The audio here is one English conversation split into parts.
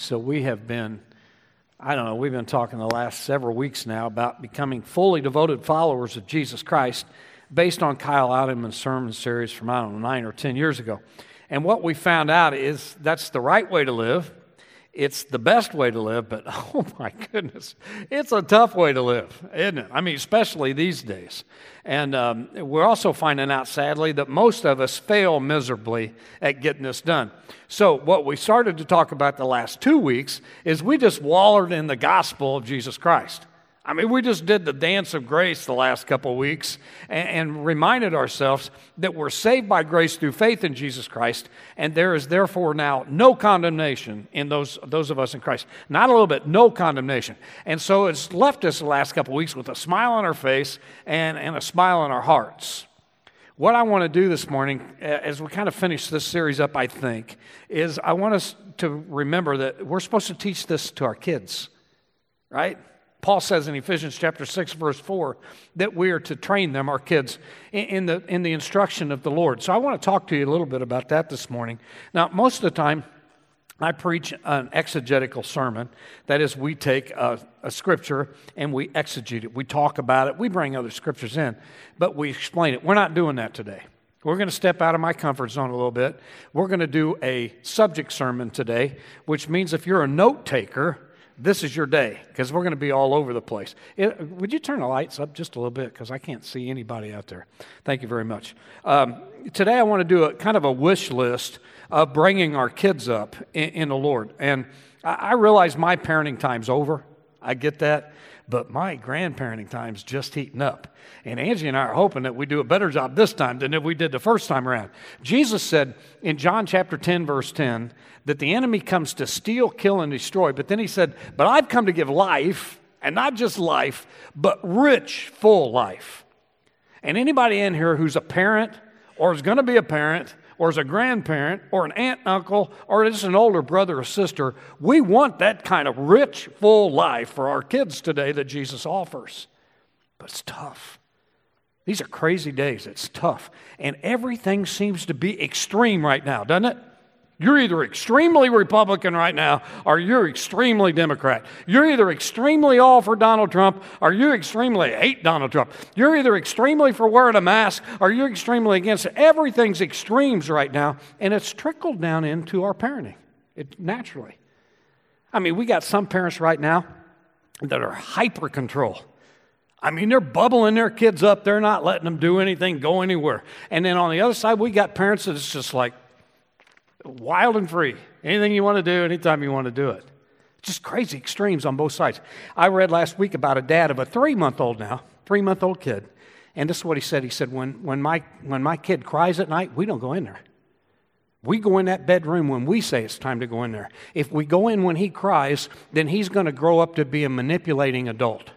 So we have been, I don't know, we've been talking the last several weeks now about becoming fully devoted followers of Jesus Christ based on Kyle Idleman's sermon series from, I don't know, nine or 10 years ago. And what we found out is that's the right way to live. It's the best way to live, but oh my goodness, it's a tough way to live, isn't it? I mean, especially these days. And um, we're also finding out, sadly, that most of us fail miserably at getting this done. So, what we started to talk about the last two weeks is we just wallowed in the gospel of Jesus Christ. I mean, we just did the dance of grace the last couple of weeks and, and, reminded ourselves that we're saved by grace through faith in Jesus Christ, and there is therefore now no condemnation in those, those of us in Christ. Not a little bit, no condemnation. And so it's left us the last couple of weeks with a smile on our face and, and a smile on our hearts. What I want to do this morning, as we kind of finish this series up, I think, is I want us to remember that we're supposed to teach this to our kids, right? Paul says in Ephesians chapter 6, verse 4, that we are to train them, our kids, in the, in the instruction of the Lord. So I want to talk to you a little bit about that this morning. Now, most of the time, I preach an exegetical sermon. That is, we take a, a, scripture and we exegete it. We talk about it. We bring other scriptures in, but we explain it. We're not doing that today. We're going to step out of my comfort zone a little bit. We're going to do a subject sermon today, which means if you're a note taker, this is your day because we're going to be all over the place. It, would you turn the lights up just a little bit because I can't see anybody out there? Thank you very much. Um, today I want to do a kind of a wish list of bringing our kids up in, in the Lord. And I, I realize my parenting time's over. I get that. But my grandparenting time's just heating up. And Angie and I are hoping that we do a better job this time than if we did the first time around. Jesus said in John chapter 10, verse 10, that the enemy comes to steal, kill, and destroy. But then he said, But I've come to give life, and not just life, but rich, full life. And anybody in here who's a parent or is going to be a parent or as a grandparent or an aunt, uncle, or just an older brother or sister, we want that kind of rich, full life for our kids today that Jesus offers. But it's tough. These are crazy days. It's tough. And everything seems to be extreme right now, doesn't it? You're either extremely Republican right now or you're extremely Democrat. You're either extremely all for Donald Trump or you extremely hate Donald Trump. You're either extremely for wearing a mask or you're extremely against it. Everything's extremes right now, and it's trickled down into our parenting it, naturally. I mean, we got some parents right now that are hyper control. I mean, they're bubbling their kids up. They're not letting them do anything, go anywhere. And then on the other side, we got parents that it's just like, wild and free. Anything you want to do, anytime you want to do it. Just crazy extremes on both sides. I read last week about a dad of a three month old now, three month old kid. And this is what he said. He said, when, when, my, when my kid cries at night, we don't go in there. We go in that bedroom when we say it's time to go in there. If we go in when he cries, then he's going to grow up to be a manipulating adult.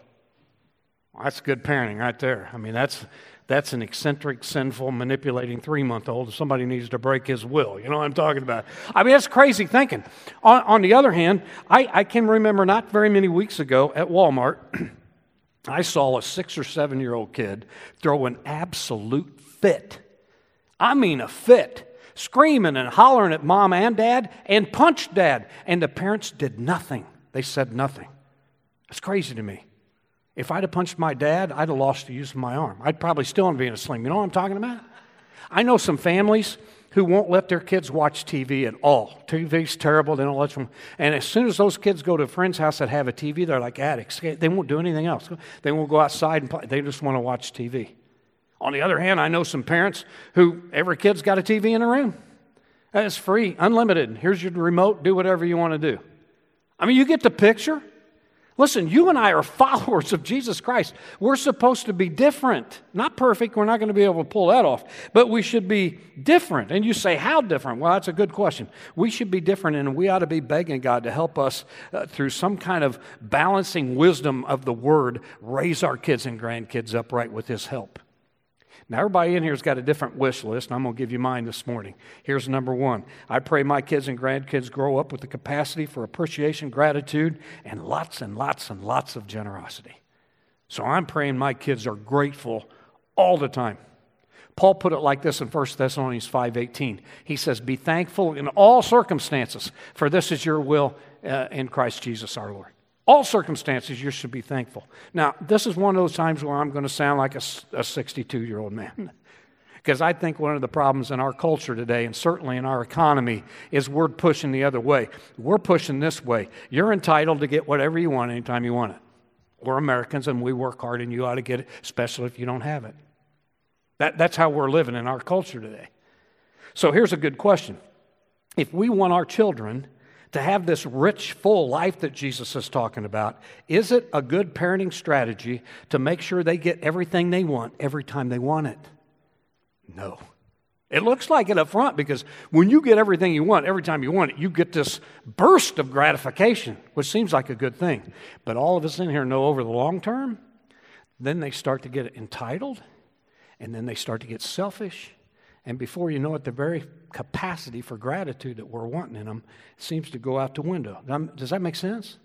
Well, that's good parenting right there. I mean, that's, that's an eccentric, sinful, manipulating three month old. Somebody needs to break his will. You know what I'm talking about? I mean, that's crazy thinking. On, on the other hand, I, I can remember not very many weeks ago at Walmart, I saw a six or seven year old kid throw an absolute fit. I mean, a fit. Screaming and hollering at mom and dad and punched dad. And the parents did nothing. They said nothing. It's crazy to me. If I'd have punched my dad, I'd have lost the use of my arm. I'd probably still be in a sling. You know what I'm talking about? I know some families who won't let their kids watch TV at all. TV's terrible. They don't let them. And as soon as those kids go to a friend's house that have a TV, they're like addicts. They won't do anything else. They won't go outside and play. They just want to watch TV. On the other hand, I know some parents who every kid's got a TV in the room. It's free, unlimited. Here's your remote. Do whatever you want to do. I mean, you get the picture. Listen, you and I are followers of Jesus Christ. We're supposed to be different. Not perfect, we're not going to be able to pull that off, but we should be different. And you say, How different? Well, that's a good question. We should be different, and we ought to be begging God to help us uh, through some kind of balancing wisdom of the Word raise our kids and grandkids upright with His help. Now, everybody in here has got a different wish list, and I'm going to give you mine this morning. Here's number one I pray my kids and grandkids grow up with the capacity for appreciation, gratitude, and lots and lots and lots of generosity. So I'm praying my kids are grateful all the time. Paul put it like this in 1 Thessalonians 5:18. He says, "Be thankful in all circumstances, for this is your will uh, in Christ Jesus our Lord. All circumstances, you should be thankful. Now, this is one of those times where I'm going to sound like a 62 year old man. Because I think one of the problems in our culture today, and certainly in our economy, is we're pushing the other way. We're pushing this way. You're entitled to get whatever you want anytime you want it. We're Americans and we work hard, and you ought to get it, especially if you don't have it. That, that's how we're living in our culture today. So here's a good question If we want our children to have this rich, full life that Jesus is talking about, is it a good parenting strategy to make sure they get everything they want every time they want it? No. It looks like it up front because when you get everything you want, every time you want it, you get this burst of gratification, which seems like a good thing. But all of us in here know over the long term, then they start to get entitled, and then they start to get selfish. And before you know it, the very capacity for gratitude that we're wanting in them seems to go out the window. Does that make sense?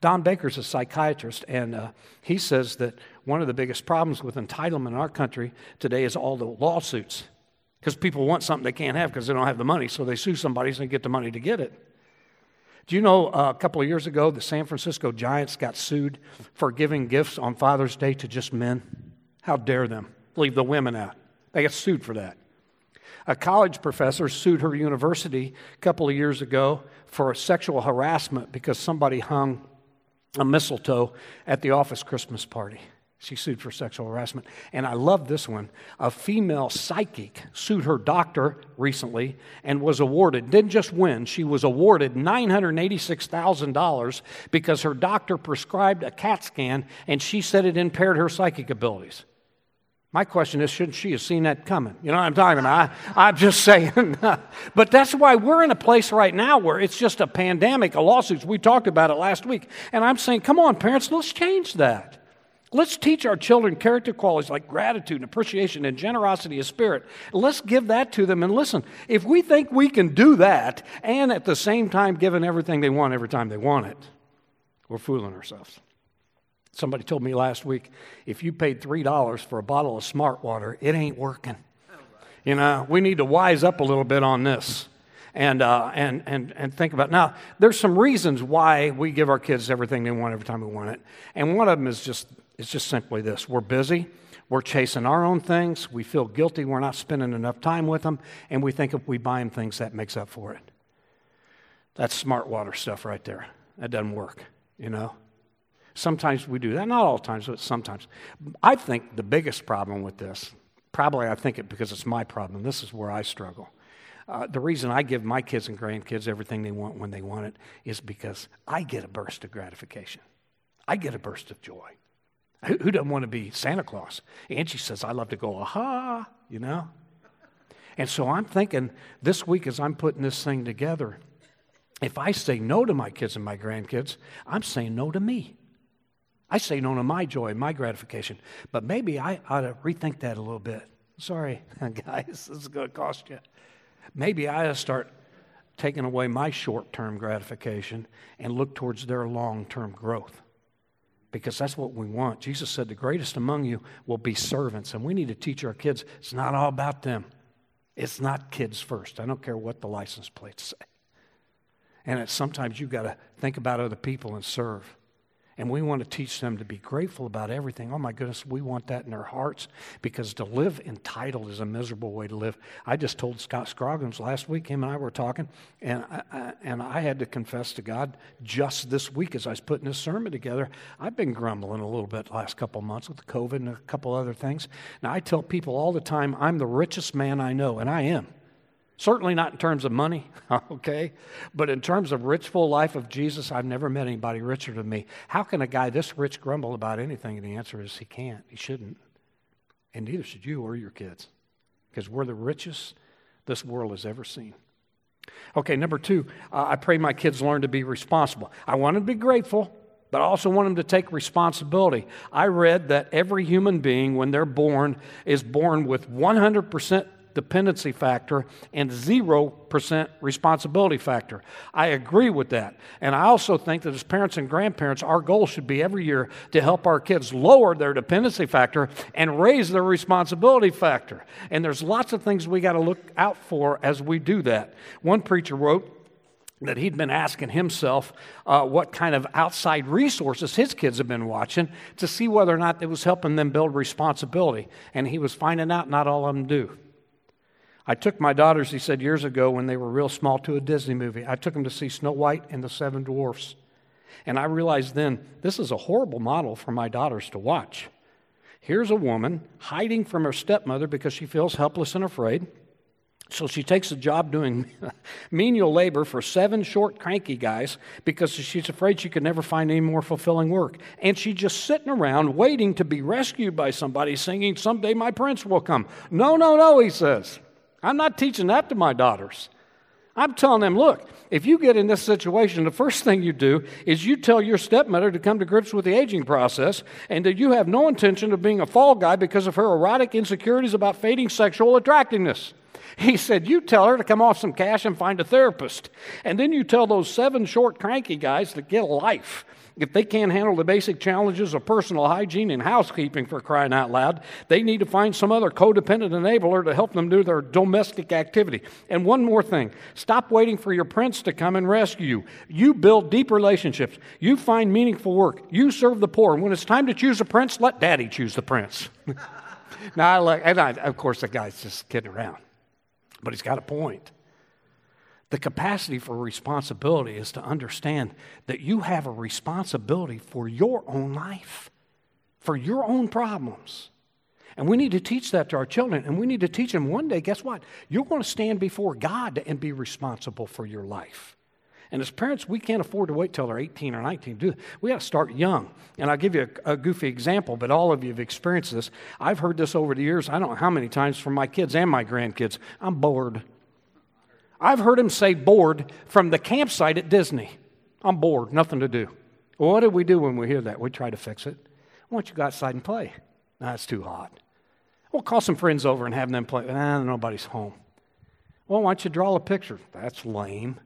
Don Baker's a psychiatrist, and uh, he says that one of the biggest problems with entitlement in our country today is all the lawsuits. Because people want something they can't have because they don't have the money, so they sue somebody so they get the money to get it. Do you know uh, a couple of years ago the San Francisco Giants got sued for giving gifts on Father's Day to just men? How dare them leave the women out? They got sued for that. A college professor sued her university a couple of years ago for sexual harassment because somebody hung a mistletoe at the office Christmas party. She sued for sexual harassment. And I love this one. A female psychic sued her doctor recently and was awarded, didn't just win, she was awarded $986,000 because her doctor prescribed a CAT scan and she said it impaired her psychic abilities. My question is, shouldn't she have seen that coming? You know what I'm talking about? I, am just saying. but that's why we're in a place right now where it's just a pandemic of lawsuits. We talked about it last week. And I'm saying, come on, parents, let's change that. Let's teach our children character qualities like gratitude and appreciation and generosity of spirit. Let's give that to them. And listen, if we think we can do that and at the same time them everything they want every time they want it, we're fooling ourselves. Somebody told me last week if you paid $3 for a bottle of smart water, it ain't working. You know, we need to wise up a little bit on this and, uh, and, and, and think about it. Now, there's some reasons why we give our kids everything they want every time we want it. And one of them is just, it's just simply this we're busy, we're chasing our own things, we feel guilty, we're not spending enough time with them, and we think if we buy them things, that makes up for it. That's smart water stuff right there. That doesn't work, you know? Sometimes we do that, not all times, but sometimes. I think the biggest problem with this, probably I think it because it's my problem, this is where I struggle. Uh, the reason I give my kids and grandkids everything they want when they want it is because I get a burst of gratification. I get a burst of joy. Who, who doesn't want to be Santa Claus? Angie says, I love to go, aha, you know? And so I'm thinking this week as I'm putting this thing together, if I say no to my kids and my grandkids, I'm saying no to me. I say no to my joy, my gratification. But maybe I ought to rethink that a little bit. Sorry, guys, this is going to cost you. Maybe I ought to start taking away my short term gratification and look towards their long term growth. Because that's what we want. Jesus said, The greatest among you will be servants. And we need to teach our kids it's not all about them. It's not kids first. I don't care what the license plates say. And it's sometimes you've got to think about other people and serve. And we want to teach them to be grateful about everything. Oh my goodness, we want that in their hearts because to live entitled is a miserable way to live. I just told Scott Scroggins last week, him and I were talking, and I, and I had to confess to God just this week as I was putting this sermon together, I've been grumbling a little bit last couple months with COVID and a couple other things. Now, I tell people all the time, I'm the richest man I know, and I am. Certainly not in terms of money, okay? But in terms of rich, full life of Jesus, I've never met anybody richer than me. How can a guy this rich grumble about anything? And the answer is he can't. He shouldn't. And neither should you or your kids, because we're the richest this world has ever seen. Okay, number two, uh, I pray my kids learn to be responsible. I want them to be grateful, but I also want them to take responsibility. I read that every human being, when they're born, is born with 100% dependency factor and 0% responsibility factor. I agree with that. And I also think that as parents and grandparents, our goal should be every year to help our kids lower their dependency factor and raise their responsibility factor. And there's lots of things we got to look out for as we do that. One preacher wrote, that he'd been asking himself uh, what kind of outside resources his kids have been watching to see whether or not it was helping them build responsibility. And he was finding out not all of them do. I took my daughters, he said, years ago when they were real small to a Disney movie. I took them to see Snow White and the Seven Dwarfs. And I realized then this is a horrible model for my daughters to watch. Here's a woman hiding from her stepmother because she feels helpless and afraid. So she takes a job doing menial labor for seven short, cranky guys because she's afraid she could never find any more fulfilling work. And she's just sitting around waiting to be rescued by somebody singing, Someday my prince will come. No, no, no, he says. I'm not teaching that to my daughters. I'm telling them, look, if you get in this situation, the first thing you do is you tell your stepmother to come to grips with the aging process and that you have no intention of being a fall guy because of her erotic insecurities about fading sexual attractiveness. He said, You tell her to come off some cash and find a therapist. And then you tell those seven short, cranky guys to get a life. If they can't handle the basic challenges of personal hygiene and housekeeping for crying out loud, they need to find some other codependent enabler to help them do their domestic activity. And one more thing stop waiting for your prince to come and rescue you. You build deep relationships, you find meaningful work, you serve the poor. And when it's time to choose a prince, let daddy choose the prince. now, I like, and I, of course, the guy's just kidding around, but he's got a point. The capacity for responsibility is to understand that you have a responsibility for your own life, for your own problems. And we need to teach that to our children. And we need to teach them one day, guess what? You're going to stand before God and be responsible for your life. And as parents, we can't afford to wait till they're 18 or 19 to do. We got to start young. And I'll give you a, a, goofy example, but all of you have experienced this. I've heard this over the years, I don't know how many times from my kids and my grandkids. I'm bored. I've heard him say bored from the campsite at Disney. I'm bored, nothing to do. Well, what do we do when we hear that? We try to fix it. Why don't you go outside and play? Nah, it's too hot. We'll call some friends over and have them play. Nah, nobody's home. Well, why don't you draw a picture? That's lame.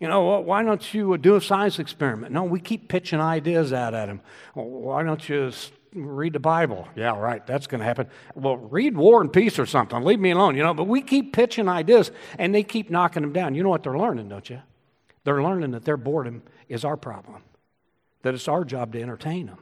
You know, why don't you do a science experiment? No, we keep pitching ideas out at them. Why don't you read the Bible. Yeah, right, that's going to happen. Well, read War and Peace or something. Leave me alone, you know. But we keep pitching ideas and they keep knocking them down. You know what they're learning, don't you? They're learning that their boredom is our problem, that it's our job to entertain them.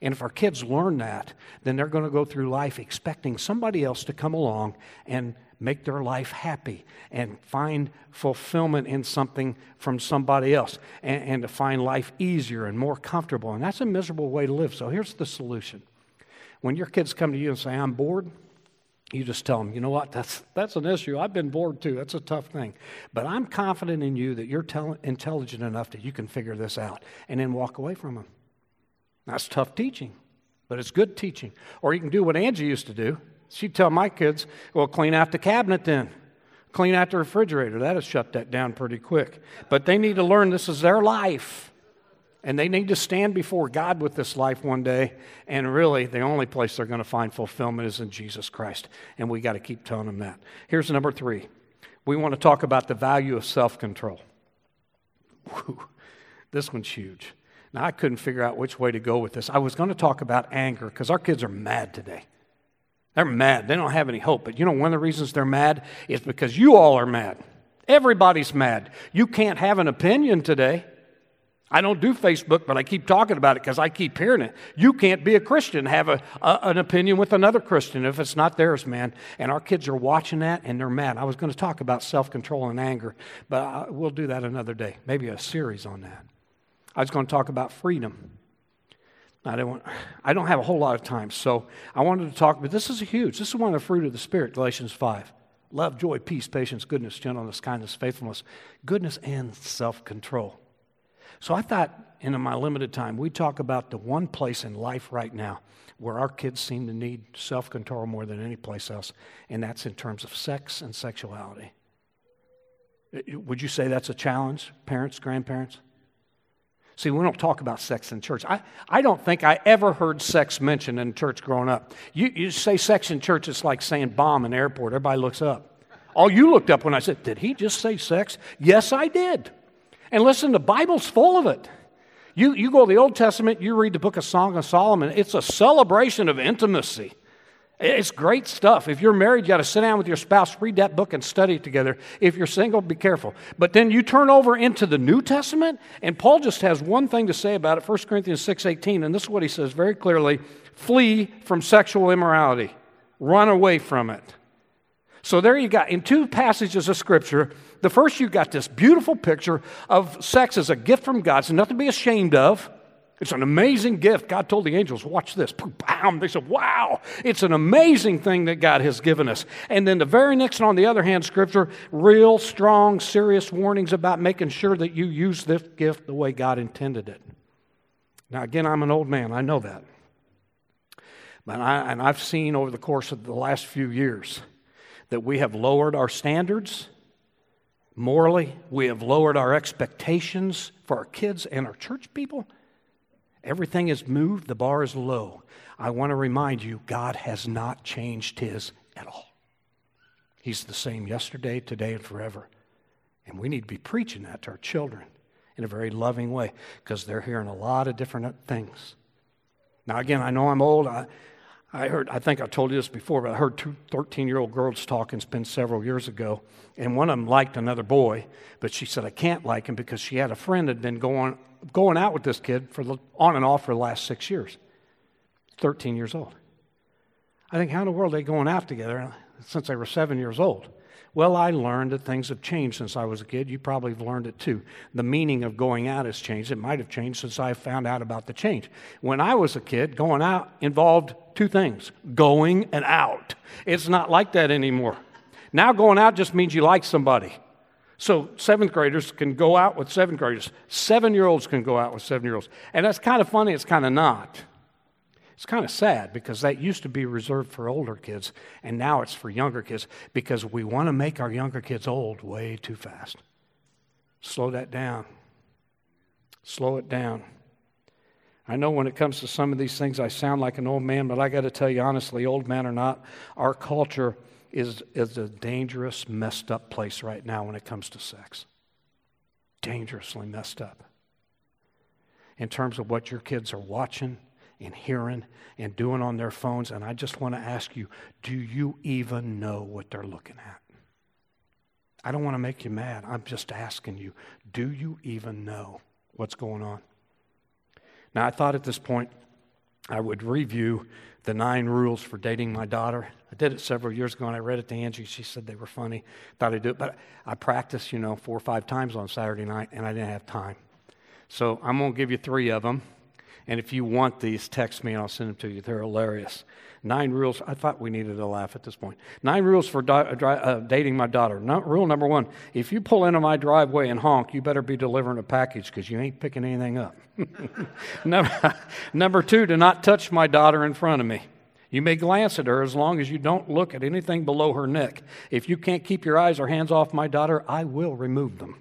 And if our kids learn that, then they're going to go through life expecting somebody else to come along and make their life happy and find fulfillment in something from somebody else and, and, to find life easier and more comfortable. And that's a miserable way to live. So here's the solution. When your kids come to you and say, I'm bored, you just tell them, you know what, that's, that's an issue. I've been bored too. That's a tough thing. But I'm confident in you that you're tel- intelligent enough that you can figure this out. And then walk away from them. That's tough teaching, but it's good teaching. Or you can do what Angie used to do She'd tell my kids, well, clean out the cabinet then. Clean out the refrigerator. That'll shut that down pretty quick. But they need to learn this is their life. And they need to stand before God with this life one day. And really, the only place they're going to find fulfillment is in Jesus Christ. And we got to keep telling them that. Here's number three we want to talk about the value of self control. This one's huge. Now, I couldn't figure out which way to go with this. I was going to talk about anger because our kids are mad today. They're mad. They don't have any hope. But you know, one of the reasons they're mad is because you all are mad. Everybody's mad. You can't have an opinion today. I don't do Facebook, but I keep talking about it because I keep hearing it. You can't be a Christian, have a, a, an opinion with another Christian if it's not theirs, man. And our kids are watching that and they're mad. I was going to talk about self control and anger, but I, we'll do that another day, maybe a series on that. I was going to talk about freedom. I don't, want, I don't have a whole lot of time, so I wanted to talk, but this is huge. This is one of the fruit of the Spirit, Galatians 5. Love, joy, peace, patience, goodness, gentleness, kindness, faithfulness, goodness, and self control. So I thought in my limited time, we'd talk about the one place in life right now where our kids seem to need self control more than any place else, and that's in terms of sex and sexuality. Would you say that's a challenge, parents, grandparents? See, we don't talk about sex in church. I, I don't think I ever heard sex mentioned in church growing up. You, you say sex in church, it's like saying bomb in airport. Everybody looks up. All you looked up when I said, Did he just say sex? Yes, I did. And listen, the Bible's full of it. You, you go to the Old Testament, you read the book of Song of Solomon, it's a celebration of intimacy. It's great stuff. If you're married, you got to sit down with your spouse, read that book, and study it together. If you're single, be careful. But then you turn over into the New Testament, and Paul just has one thing to say about it 1 Corinthians 6.18, and this is what he says very clearly flee from sexual immorality, run away from it. So there you got, in two passages of Scripture, the first you got this beautiful picture of sex as a gift from God, it's nothing to be ashamed of. It's an amazing gift. God told the angels, watch this. Bam. They said, wow, it's an amazing thing that God has given us. And then the very next, on the other hand, scripture, real strong, serious warnings about making sure that you use this gift the way God intended it. Now, again, I'm an old man. I know that. But I, and I've seen over the course of the last few years that we have lowered our standards morally, we have lowered our expectations for our kids and our church people Everything is moved, the bar is low. I want to remind you, God has not changed his at all. He's the same yesterday, today, and forever. And we need to be preaching that to our children in a very loving way because they're hearing a lot of different things. Now, again, I know I'm old. I, I heard, I think I told you this before, but I heard two 13 year old girls talking. It's been several years ago. And one of them liked another boy, but she said, I can't like him because she had a friend that had been going going out with this kid for on and off for the last six years. 13 years old. I think, how in the world are they going out together since they were seven years old? Well, I learned that things have changed since I was a kid. You probably have learned it too. The meaning of going out has changed. It might have changed since I found out about the change. When I was a kid, going out involved two things going and out. It's not like that anymore. Now, going out just means you like somebody. So seventh graders can go out with seventh graders. Seven year olds can go out with seven year olds. And that's kind of funny, it's kind of not. It's kind of sad because that used to be reserved for older kids, and now it's for younger kids because we want to make our younger kids old way too fast. Slow that down. Slow it down. I know when it comes to some of these things, I sound like an old man, but I got to tell you honestly, old man or not, our culture is, is a dangerous, messed up place right now when it comes to sex. Dangerously messed up. In terms of what your kids are watching and hearing and doing on their phones. And I just want to ask you do you even know what they're looking at? I don't want to make you mad. I'm just asking you do you even know what's going on? Now, I thought at this point I would review the nine rules for dating my daughter. I did it several years ago and I read it to Angie. She said they were funny. Thought I'd do it. But I practiced, you know, four or five times on Saturday night and I didn't have time. So I'm going to give you three of them. And if you want these, text me and I'll send them to you. They're hilarious. Nine rules. I thought we needed a laugh at this point. Nine rules for uh, dating my daughter. No, rule number one if you pull into my driveway and honk, you better be delivering a package because you ain't picking anything up. number, number two, do not touch my daughter in front of me. You may glance at her as long as you don't look at anything below her neck. If you can't keep your eyes or hands off my daughter, I will remove them.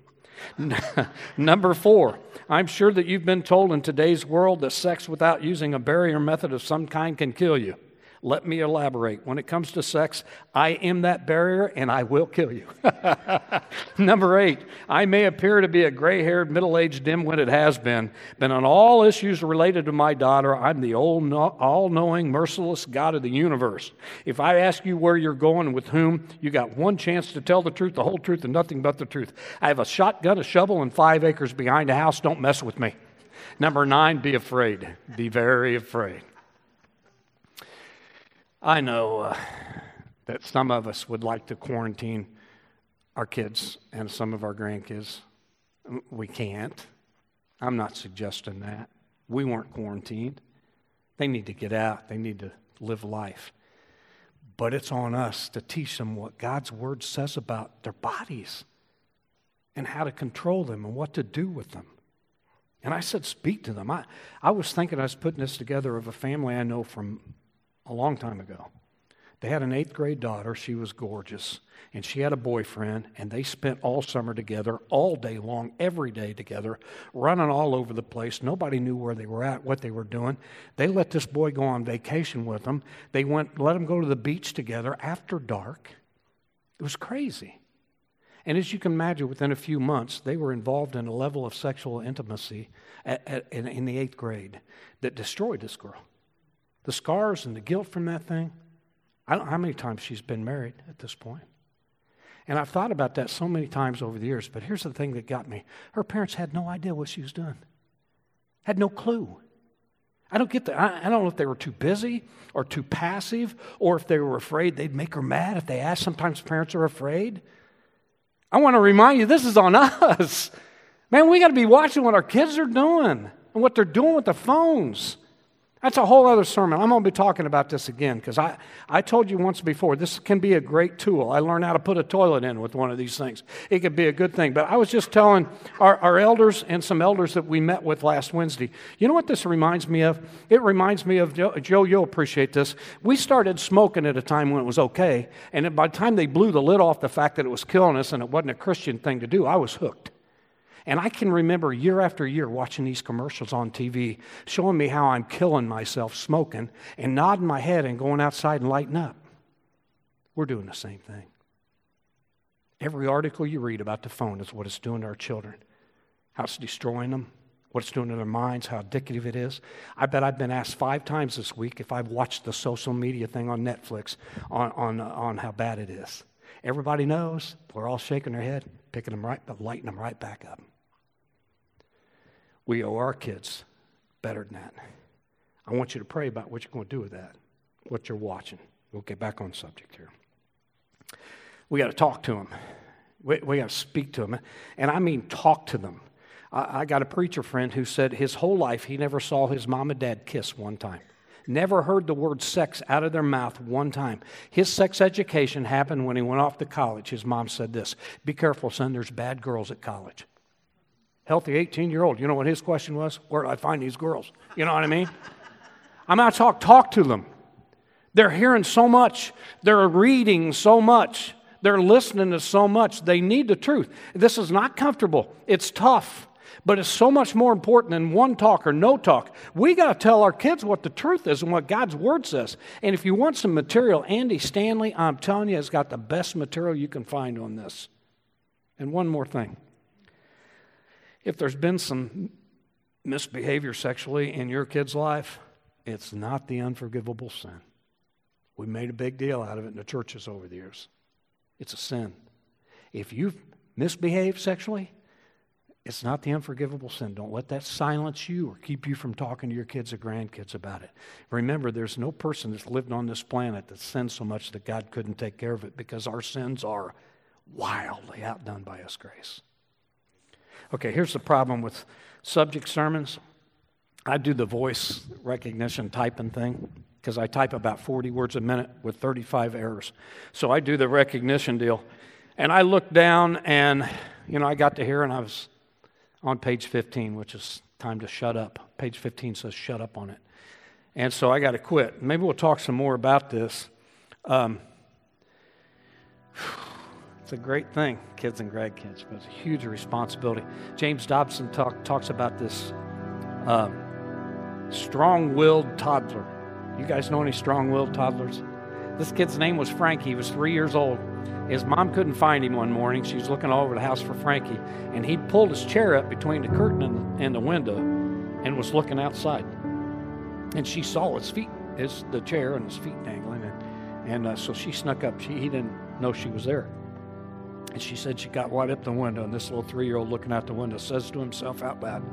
Number four, I'm sure that you've been told in today's world that sex without using a barrier method of some kind can kill you. Let me elaborate. When it comes to sex, I am that barrier and I will kill you. Number eight, I may appear to be a gray haired, middle aged dimwit, it has been, but on all issues related to my daughter, I'm the all knowing, merciless God of the universe. If I ask you where you're going with whom, you got one chance to tell the truth, the whole truth, and nothing but the truth. I have a shotgun, a shovel, and five acres behind a house. Don't mess with me. Number nine, be afraid. Be very afraid. I know uh, that some of us would like to quarantine our kids and some of our grandkids. We can't. I'm not suggesting that. We weren't quarantined. They need to get out, they need to live life. But it's on us to teach them what God's word says about their bodies and how to control them and what to do with them. And I said, speak to them. I, I was thinking I was putting this together of a family I know from a long time ago. They had an eighth grade daughter. She was gorgeous. And she had a boyfriend. And they spent all summer together, all day long, every day together, running all over the place. Nobody knew where they were at, what they were doing. They let this boy go on vacation with them. They went, let him go to the beach together after dark. It was crazy. And as you can imagine, within a few months, they were involved in a level of sexual intimacy at, at, in, in the eighth grade that destroyed this girl. The scars and the guilt from that thing, I don't know how many times she's been married at this point. And I've thought about that so many times over the years, but here's the thing that got me. Her parents had no idea what she was doing, had no clue. I don't get that. I, I don't know if they were too busy or too passive or if they were afraid they'd make her mad if they asked. Sometimes parents are afraid. I want to remind you this is on us. Man, we got to be watching what our kids are doing and what they're doing with the phones. That's a whole other sermon. I'm going to be talking about this again because I, I told you once before this can be a great tool. I learned how to put a toilet in with one of these things. It could be a good thing. But I was just telling our, our elders and some elders that we met with last Wednesday, you know what this reminds me of? It reminds me of Joe, Joe you'll appreciate this. We started smoking at a time when it was okay. And by the time they blew the lid off the fact that it was killing us and it wasn't a Christian thing to do, I was hooked. And I can remember year after year watching these commercials on TV showing me how I'm killing myself smoking and nodding my head and going outside and lighting up. We're doing the same thing. Every article you read about the phone is what it's doing to our children, how it's destroying them, what it's doing to their minds, how addictive it is. I bet I've been asked five times this week if I've watched the social media thing on Netflix on, on, on how bad it is. Everybody knows. We're all shaking their head, picking them right, but lighting them right back up. We owe our kids better than that. I want you to pray about what you're going to do with that, what you're watching. We'll get back on subject here. We got to talk to them. We, we got to speak to them. And I mean, talk to them. I, I got a preacher friend who said his whole life he never saw his mom and dad kiss one time. Never heard the word sex out of their mouth one time. His sex education happened when he went off to college. His mom said this Be careful, son, there's bad girls at college healthy 18 year old. You know what his question was? Where do I find these girls? You know what I mean? I'm out talk, talk to them. They're hearing so much, they're reading so much, they're listening to so much. They need the truth. This is not comfortable, it's tough. But it's so much more important than one talk or no talk. We got to tell our kids what the truth is and what God's Word says. And if you want some material, Andy Stanley, I'm telling you, has got the best material you can find on this. And one more thing if there's been some misbehavior sexually in your kid's life, it's not the unforgivable sin. We made a big deal out of it in the churches over the years. It's a sin. If you've misbehaved sexually, it's not the unforgivable sin. Don't let that silence you or keep you from talking to your kids or grandkids about it. Remember, there's no person that's lived on this planet that sinned so much that God couldn't take care of it because our sins are wildly outdone by His grace. Okay, here's the problem with subject sermons. I do the voice recognition typing thing because I type about 40 words a minute with 35 errors. So I do the recognition deal. And I looked down and, you know, I got to here and I was on page 15, which is time to shut up. Page 15 says shut up on it. And so I got to quit. Maybe we'll talk some more about this. Um, it's a great thing, kids and grandkids, but it's a huge responsibility. James Dobson talk, talks about this uh, strong willed toddler. You guys know any strong willed toddlers? This kid's name was Frankie. He was three years old. His mom couldn't find him one morning. She was looking all over the house for Frankie, and he pulled his chair up between the curtain and, and the window and was looking outside. And she saw his feet, his, the chair, and his feet dangling. And, and uh, so she snuck up. She, he didn't know she was there. And she said she got right up the window, and this little three year old looking out the window says to himself out loud,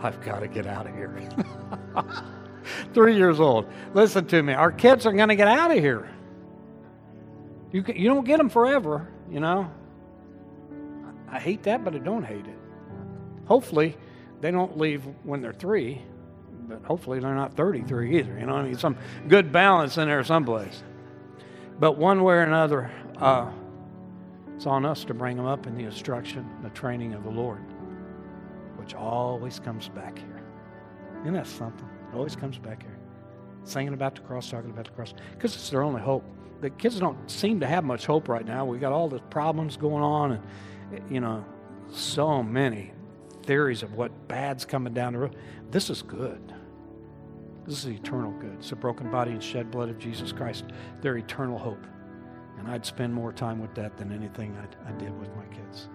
I've got to get out of here. three years old. Listen to me. Our kids are going to get out of here. You, you don't get them forever, you know. I hate that, but I don't hate it. Hopefully, they don't leave when they're three, but hopefully they're not 33 either. You know, I mean, some good balance in there someplace. But one way or another, uh, it's on us to bring them up in the instruction, the training of the Lord, which always comes back here. Isn't that something? It always comes back here. Singing about the cross, talking about the cross, because it's their only hope. The kids don't seem to have much hope right now. We got all the problems going on, and you know, so many theories of what bad's coming down the road. This is good. This is eternal good. It's the broken body and shed blood of Jesus Christ, their eternal hope. And I'd spend more time with that than anything I'd, I did with my kids.